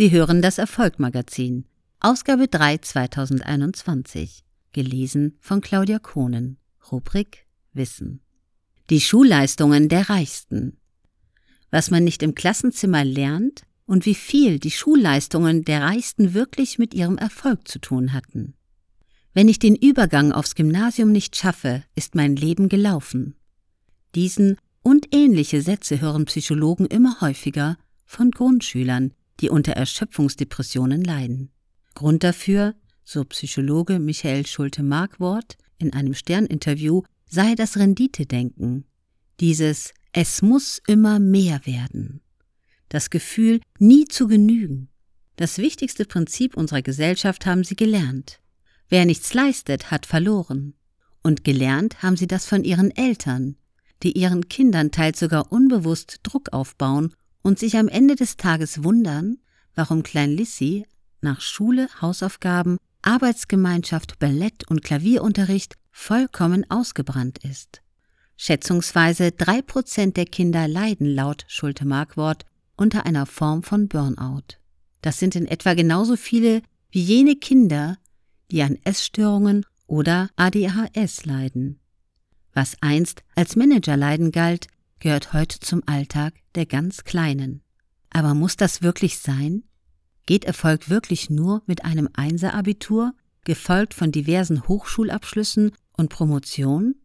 Sie hören das Erfolgmagazin, Ausgabe 3 2021, gelesen von Claudia Kohnen, Rubrik Wissen. Die Schulleistungen der Reichsten. Was man nicht im Klassenzimmer lernt und wie viel die Schulleistungen der Reichsten wirklich mit ihrem Erfolg zu tun hatten. Wenn ich den Übergang aufs Gymnasium nicht schaffe, ist mein Leben gelaufen. Diesen und ähnliche Sätze hören Psychologen immer häufiger von Grundschülern, die unter Erschöpfungsdepressionen leiden. Grund dafür, so Psychologe Michael Schulte-Markwort in einem Sterninterview, sei das Renditedenken. Dieses Es muss immer mehr werden. Das Gefühl, nie zu genügen. Das wichtigste Prinzip unserer Gesellschaft haben sie gelernt. Wer nichts leistet, hat verloren. Und gelernt haben sie das von ihren Eltern, die ihren Kindern teils sogar unbewusst Druck aufbauen und sich am Ende des Tages wundern, warum Klein Lissy nach Schule, Hausaufgaben, Arbeitsgemeinschaft, Ballett und Klavierunterricht vollkommen ausgebrannt ist. Schätzungsweise drei Prozent der Kinder leiden laut Schulte-Markwort unter einer Form von Burnout. Das sind in etwa genauso viele wie jene Kinder, die an Essstörungen oder ADHS leiden. Was einst als Managerleiden galt, gehört heute zum Alltag der ganz Kleinen. Aber muss das wirklich sein? Geht Erfolg wirklich nur mit einem Einser-Abitur, gefolgt von diversen Hochschulabschlüssen und Promotionen?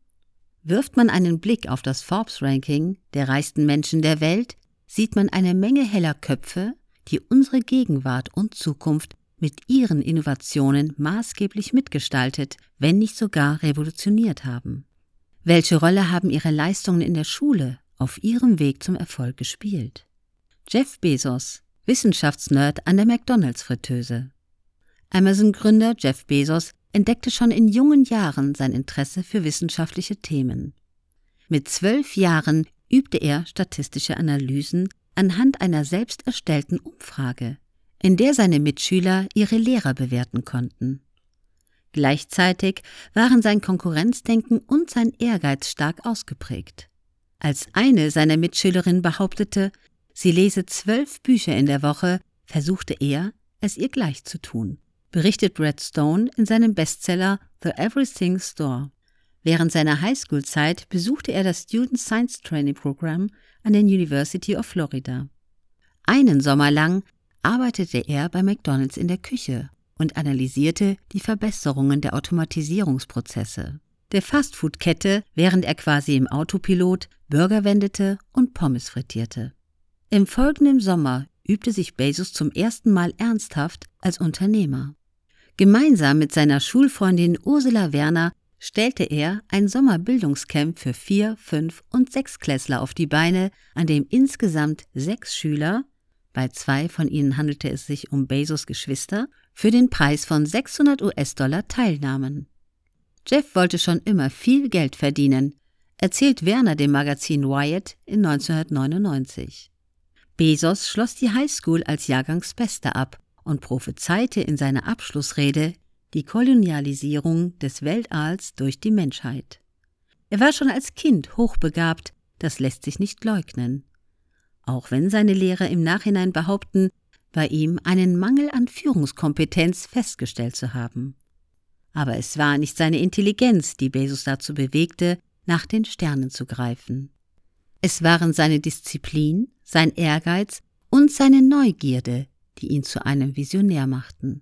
Wirft man einen Blick auf das Forbes-Ranking der reichsten Menschen der Welt, sieht man eine Menge heller Köpfe, die unsere Gegenwart und Zukunft mit ihren Innovationen maßgeblich mitgestaltet, wenn nicht sogar revolutioniert haben. Welche Rolle haben ihre Leistungen in der Schule auf ihrem Weg zum Erfolg gespielt? Jeff Bezos, Wissenschaftsnerd an der McDonalds-Fritteuse. Amazon-Gründer Jeff Bezos entdeckte schon in jungen Jahren sein Interesse für wissenschaftliche Themen. Mit zwölf Jahren übte er statistische Analysen anhand einer selbst erstellten Umfrage, in der seine Mitschüler ihre Lehrer bewerten konnten. Gleichzeitig waren sein Konkurrenzdenken und sein Ehrgeiz stark ausgeprägt. Als eine seiner Mitschülerinnen behauptete, sie lese zwölf Bücher in der Woche, versuchte er, es ihr gleich zu tun, berichtet Brad Stone in seinem Bestseller The Everything Store. Während seiner Highschool-Zeit besuchte er das Student Science Training Program an der University of Florida. Einen Sommer lang arbeitete er bei McDonald's in der Küche und analysierte die Verbesserungen der Automatisierungsprozesse der Fastfood-Kette, während er quasi im Autopilot Burger wendete und Pommes frittierte. Im folgenden Sommer übte sich Bezos zum ersten Mal ernsthaft als Unternehmer. Gemeinsam mit seiner Schulfreundin Ursula Werner stellte er ein Sommerbildungscamp für Vier-, Fünf- und Sechsklässler auf die Beine, an dem insgesamt sechs Schüler, bei zwei von ihnen handelte es sich um Bezos Geschwister, für den Preis von 600 US-Dollar teilnahmen. Jeff wollte schon immer viel Geld verdienen, erzählt Werner dem Magazin Wyatt in 1999. Bezos schloss die Highschool als Jahrgangsbester ab und prophezeite in seiner Abschlussrede die Kolonialisierung des Weltalls durch die Menschheit. Er war schon als Kind hochbegabt, das lässt sich nicht leugnen. Auch wenn seine Lehrer im Nachhinein behaupten, bei ihm einen Mangel an Führungskompetenz festgestellt zu haben. Aber es war nicht seine Intelligenz, die Bezos dazu bewegte, nach den Sternen zu greifen. Es waren seine Disziplin, sein Ehrgeiz und seine Neugierde, die ihn zu einem Visionär machten.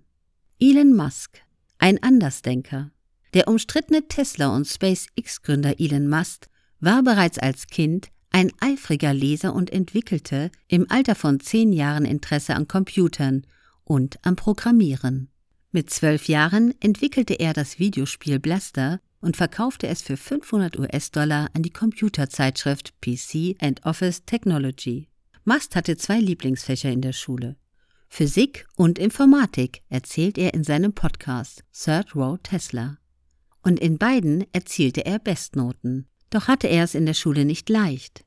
Elon Musk, ein Andersdenker. Der umstrittene Tesla- und SpaceX-Gründer Elon Musk war bereits als Kind ein eifriger Leser und entwickelte im Alter von zehn Jahren Interesse an Computern und am Programmieren. Mit zwölf Jahren entwickelte er das Videospiel Blaster und verkaufte es für 500 US-Dollar an die Computerzeitschrift PC and Office Technology. Mast hatte zwei Lieblingsfächer in der Schule. Physik und Informatik erzählt er in seinem Podcast Third Row Tesla. Und in beiden erzielte er Bestnoten. Doch hatte er es in der Schule nicht leicht.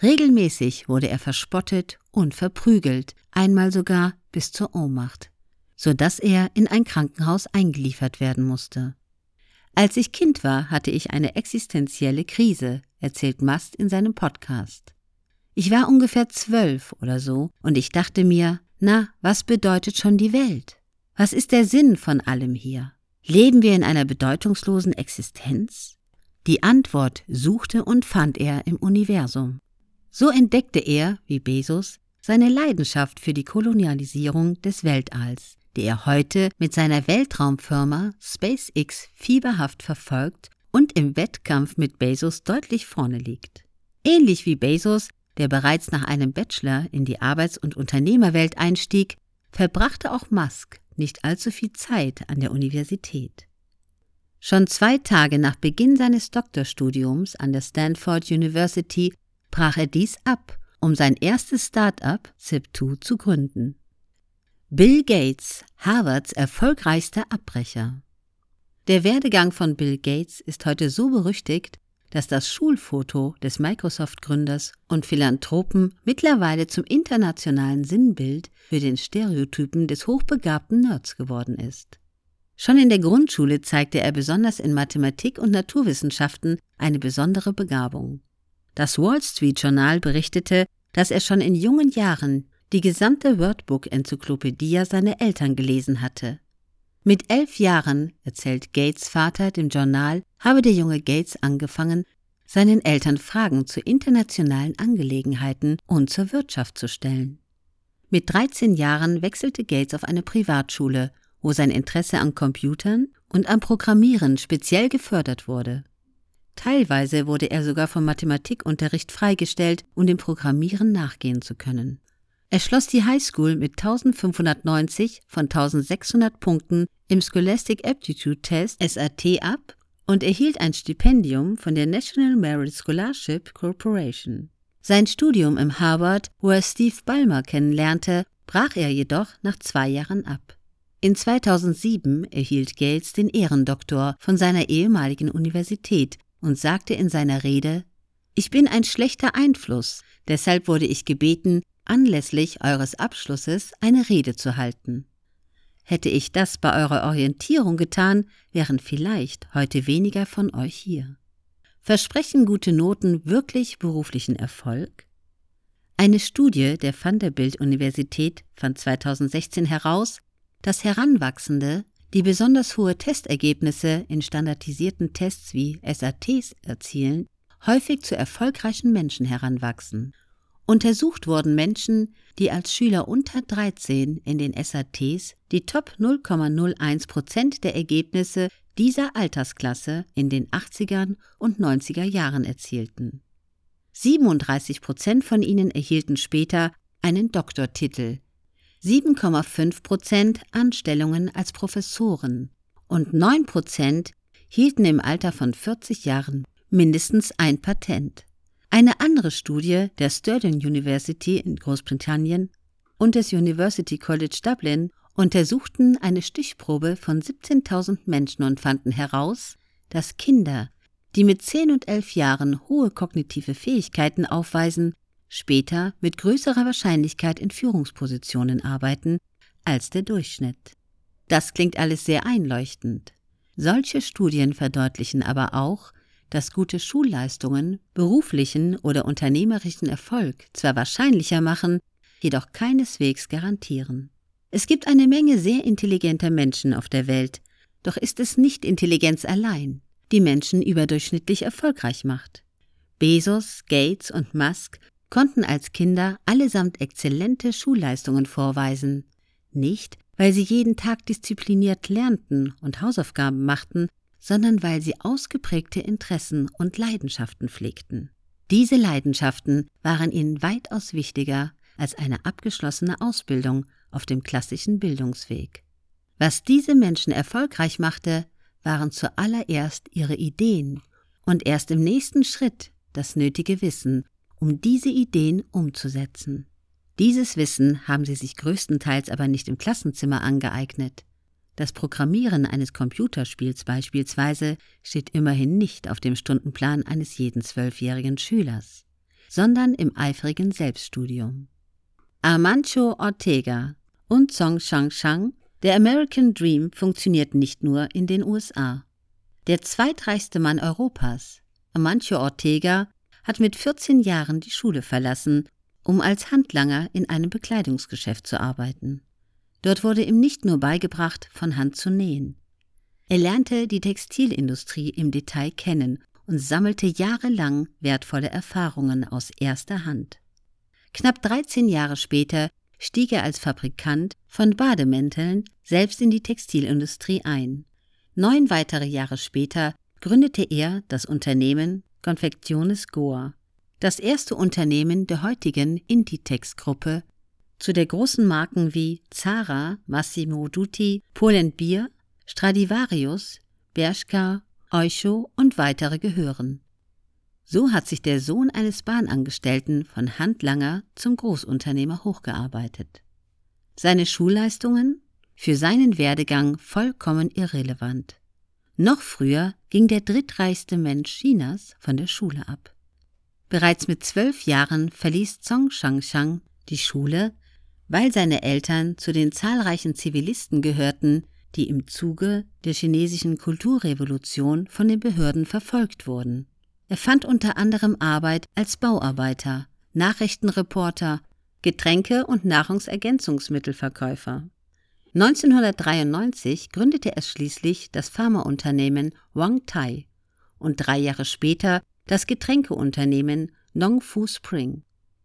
Regelmäßig wurde er verspottet und verprügelt, einmal sogar bis zur Ohnmacht, so dass er in ein Krankenhaus eingeliefert werden musste. Als ich Kind war, hatte ich eine existenzielle Krise, erzählt Mast in seinem Podcast. Ich war ungefähr zwölf oder so und ich dachte mir, Na, was bedeutet schon die Welt? Was ist der Sinn von allem hier? Leben wir in einer bedeutungslosen Existenz? Die Antwort suchte und fand er im Universum. So entdeckte er, wie Bezos, seine Leidenschaft für die Kolonialisierung des Weltalls, die er heute mit seiner Weltraumfirma SpaceX fieberhaft verfolgt und im Wettkampf mit Bezos deutlich vorne liegt. Ähnlich wie Bezos, der bereits nach einem Bachelor in die Arbeits- und Unternehmerwelt einstieg, verbrachte auch Musk nicht allzu viel Zeit an der Universität. Schon zwei Tage nach Beginn seines Doktorstudiums an der Stanford University brach er dies ab, um sein erstes Start-up Zip2 zu gründen. Bill Gates, Harvards erfolgreichster Abbrecher. Der Werdegang von Bill Gates ist heute so berüchtigt, dass das Schulfoto des Microsoft-Gründers und Philanthropen mittlerweile zum internationalen Sinnbild für den Stereotypen des hochbegabten Nerds geworden ist. Schon in der Grundschule zeigte er besonders in Mathematik und Naturwissenschaften eine besondere Begabung. Das Wall Street Journal berichtete, dass er schon in jungen Jahren die gesamte Wordbook-Enzyklopädie seiner Eltern gelesen hatte. Mit elf Jahren, erzählt Gates Vater dem Journal, habe der junge Gates angefangen, seinen Eltern Fragen zu internationalen Angelegenheiten und zur Wirtschaft zu stellen. Mit 13 Jahren wechselte Gates auf eine Privatschule wo sein Interesse an Computern und am Programmieren speziell gefördert wurde. Teilweise wurde er sogar vom Mathematikunterricht freigestellt, um dem Programmieren nachgehen zu können. Er schloss die Highschool mit 1590 von 1600 Punkten im Scholastic Aptitude Test SAT ab und erhielt ein Stipendium von der National Merit Scholarship Corporation. Sein Studium im Harvard, wo er Steve Ballmer kennenlernte, brach er jedoch nach zwei Jahren ab. In 2007 erhielt Gates den Ehrendoktor von seiner ehemaligen Universität und sagte in seiner Rede, ich bin ein schlechter Einfluss, deshalb wurde ich gebeten, anlässlich eures Abschlusses eine Rede zu halten. Hätte ich das bei eurer Orientierung getan, wären vielleicht heute weniger von euch hier. Versprechen gute Noten wirklich beruflichen Erfolg? Eine Studie der Vanderbilt Universität fand 2016 heraus, dass Heranwachsende, die besonders hohe Testergebnisse in standardisierten Tests wie SATs erzielen, häufig zu erfolgreichen Menschen heranwachsen. Untersucht wurden Menschen, die als Schüler unter 13 in den SATs die Top 0,01 Prozent der Ergebnisse dieser Altersklasse in den 80er und 90er Jahren erzielten. 37 Prozent von ihnen erhielten später einen Doktortitel 7,5 Prozent Anstellungen als Professoren und 9 Prozent hielten im Alter von 40 Jahren mindestens ein Patent. Eine andere Studie der Stirling University in Großbritannien und des University College Dublin untersuchten eine Stichprobe von 17.000 Menschen und fanden heraus, dass Kinder, die mit 10 und 11 Jahren hohe kognitive Fähigkeiten aufweisen, später mit größerer Wahrscheinlichkeit in Führungspositionen arbeiten als der Durchschnitt. Das klingt alles sehr einleuchtend. Solche Studien verdeutlichen aber auch, dass gute Schulleistungen beruflichen oder unternehmerischen Erfolg zwar wahrscheinlicher machen, jedoch keineswegs garantieren. Es gibt eine Menge sehr intelligenter Menschen auf der Welt, doch ist es nicht Intelligenz allein, die Menschen überdurchschnittlich erfolgreich macht. Bezos, Gates und Musk konnten als Kinder allesamt exzellente Schulleistungen vorweisen, nicht weil sie jeden Tag diszipliniert lernten und Hausaufgaben machten, sondern weil sie ausgeprägte Interessen und Leidenschaften pflegten. Diese Leidenschaften waren ihnen weitaus wichtiger als eine abgeschlossene Ausbildung auf dem klassischen Bildungsweg. Was diese Menschen erfolgreich machte, waren zuallererst ihre Ideen und erst im nächsten Schritt das nötige Wissen um diese Ideen umzusetzen. Dieses Wissen haben sie sich größtenteils aber nicht im Klassenzimmer angeeignet. Das Programmieren eines Computerspiels beispielsweise steht immerhin nicht auf dem Stundenplan eines jeden zwölfjährigen Schülers, sondern im eifrigen Selbststudium. Armancho Ortega und Song Shang-Shang, der American Dream funktioniert nicht nur in den USA. Der zweitreichste Mann Europas, Amancio Ortega, hat mit 14 Jahren die Schule verlassen um als Handlanger in einem Bekleidungsgeschäft zu arbeiten. Dort wurde ihm nicht nur beigebracht, von Hand zu nähen. Er lernte die Textilindustrie im Detail kennen und sammelte jahrelang wertvolle Erfahrungen aus erster Hand. Knapp 13 Jahre später stieg er als Fabrikant von Bademänteln selbst in die Textilindustrie ein. Neun weitere Jahre später gründete er das Unternehmen Confectiones Goa, das erste Unternehmen der heutigen Inditex-Gruppe, zu der großen Marken wie Zara, Massimo Dutti, Bier, Stradivarius, Bershka, Oysho und weitere gehören. So hat sich der Sohn eines Bahnangestellten von Handlanger zum Großunternehmer hochgearbeitet. Seine Schulleistungen? Für seinen Werdegang vollkommen irrelevant. Noch früher ging der drittreichste Mensch Chinas von der Schule ab. Bereits mit zwölf Jahren verließ Zhong Shangshang die Schule, weil seine Eltern zu den zahlreichen Zivilisten gehörten, die im Zuge der chinesischen Kulturrevolution von den Behörden verfolgt wurden. Er fand unter anderem Arbeit als Bauarbeiter, Nachrichtenreporter, Getränke- und Nahrungsergänzungsmittelverkäufer. 1993 gründete er schließlich das Pharmaunternehmen Wang Tai und drei Jahre später das Getränkeunternehmen Nong Fu Spring.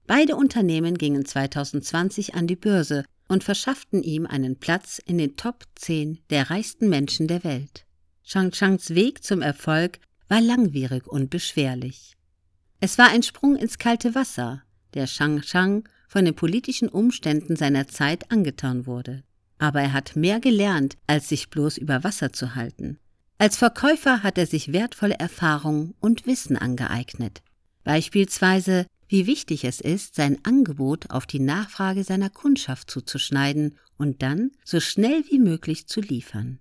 Beide Unternehmen gingen 2020 an die Börse und verschafften ihm einen Platz in den Top 10 der reichsten Menschen der Welt. Chang Changs Weg zum Erfolg war langwierig und beschwerlich. Es war ein Sprung ins kalte Wasser, der Shang von den politischen Umständen seiner Zeit angetan wurde. Aber er hat mehr gelernt, als sich bloß über Wasser zu halten. Als Verkäufer hat er sich wertvolle Erfahrungen und Wissen angeeignet. Beispielsweise, wie wichtig es ist, sein Angebot auf die Nachfrage seiner Kundschaft zuzuschneiden und dann so schnell wie möglich zu liefern.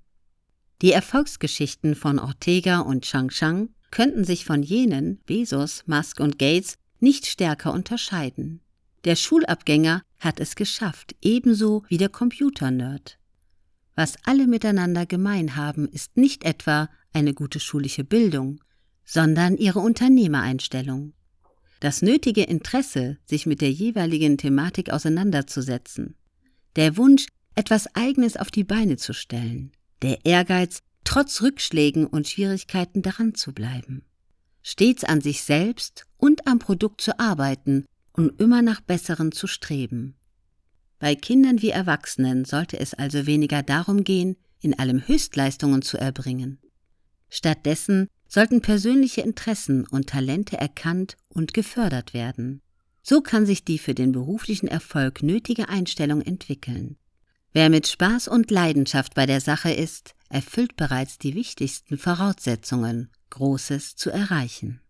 Die Erfolgsgeschichten von Ortega und Chang Chang könnten sich von jenen Bezos, Musk und Gates nicht stärker unterscheiden. Der Schulabgänger hat es geschafft, ebenso wie der Computernerd. Was alle miteinander gemein haben, ist nicht etwa eine gute schulische Bildung, sondern ihre Unternehmereinstellung. Das nötige Interesse, sich mit der jeweiligen Thematik auseinanderzusetzen. Der Wunsch, etwas Eigenes auf die Beine zu stellen der Ehrgeiz, trotz Rückschlägen und Schwierigkeiten daran zu bleiben, stets an sich selbst und am Produkt zu arbeiten und immer nach Besseren zu streben. Bei Kindern wie Erwachsenen sollte es also weniger darum gehen, in allem Höchstleistungen zu erbringen. Stattdessen sollten persönliche Interessen und Talente erkannt und gefördert werden. So kann sich die für den beruflichen Erfolg nötige Einstellung entwickeln. Wer mit Spaß und Leidenschaft bei der Sache ist, erfüllt bereits die wichtigsten Voraussetzungen, Großes zu erreichen.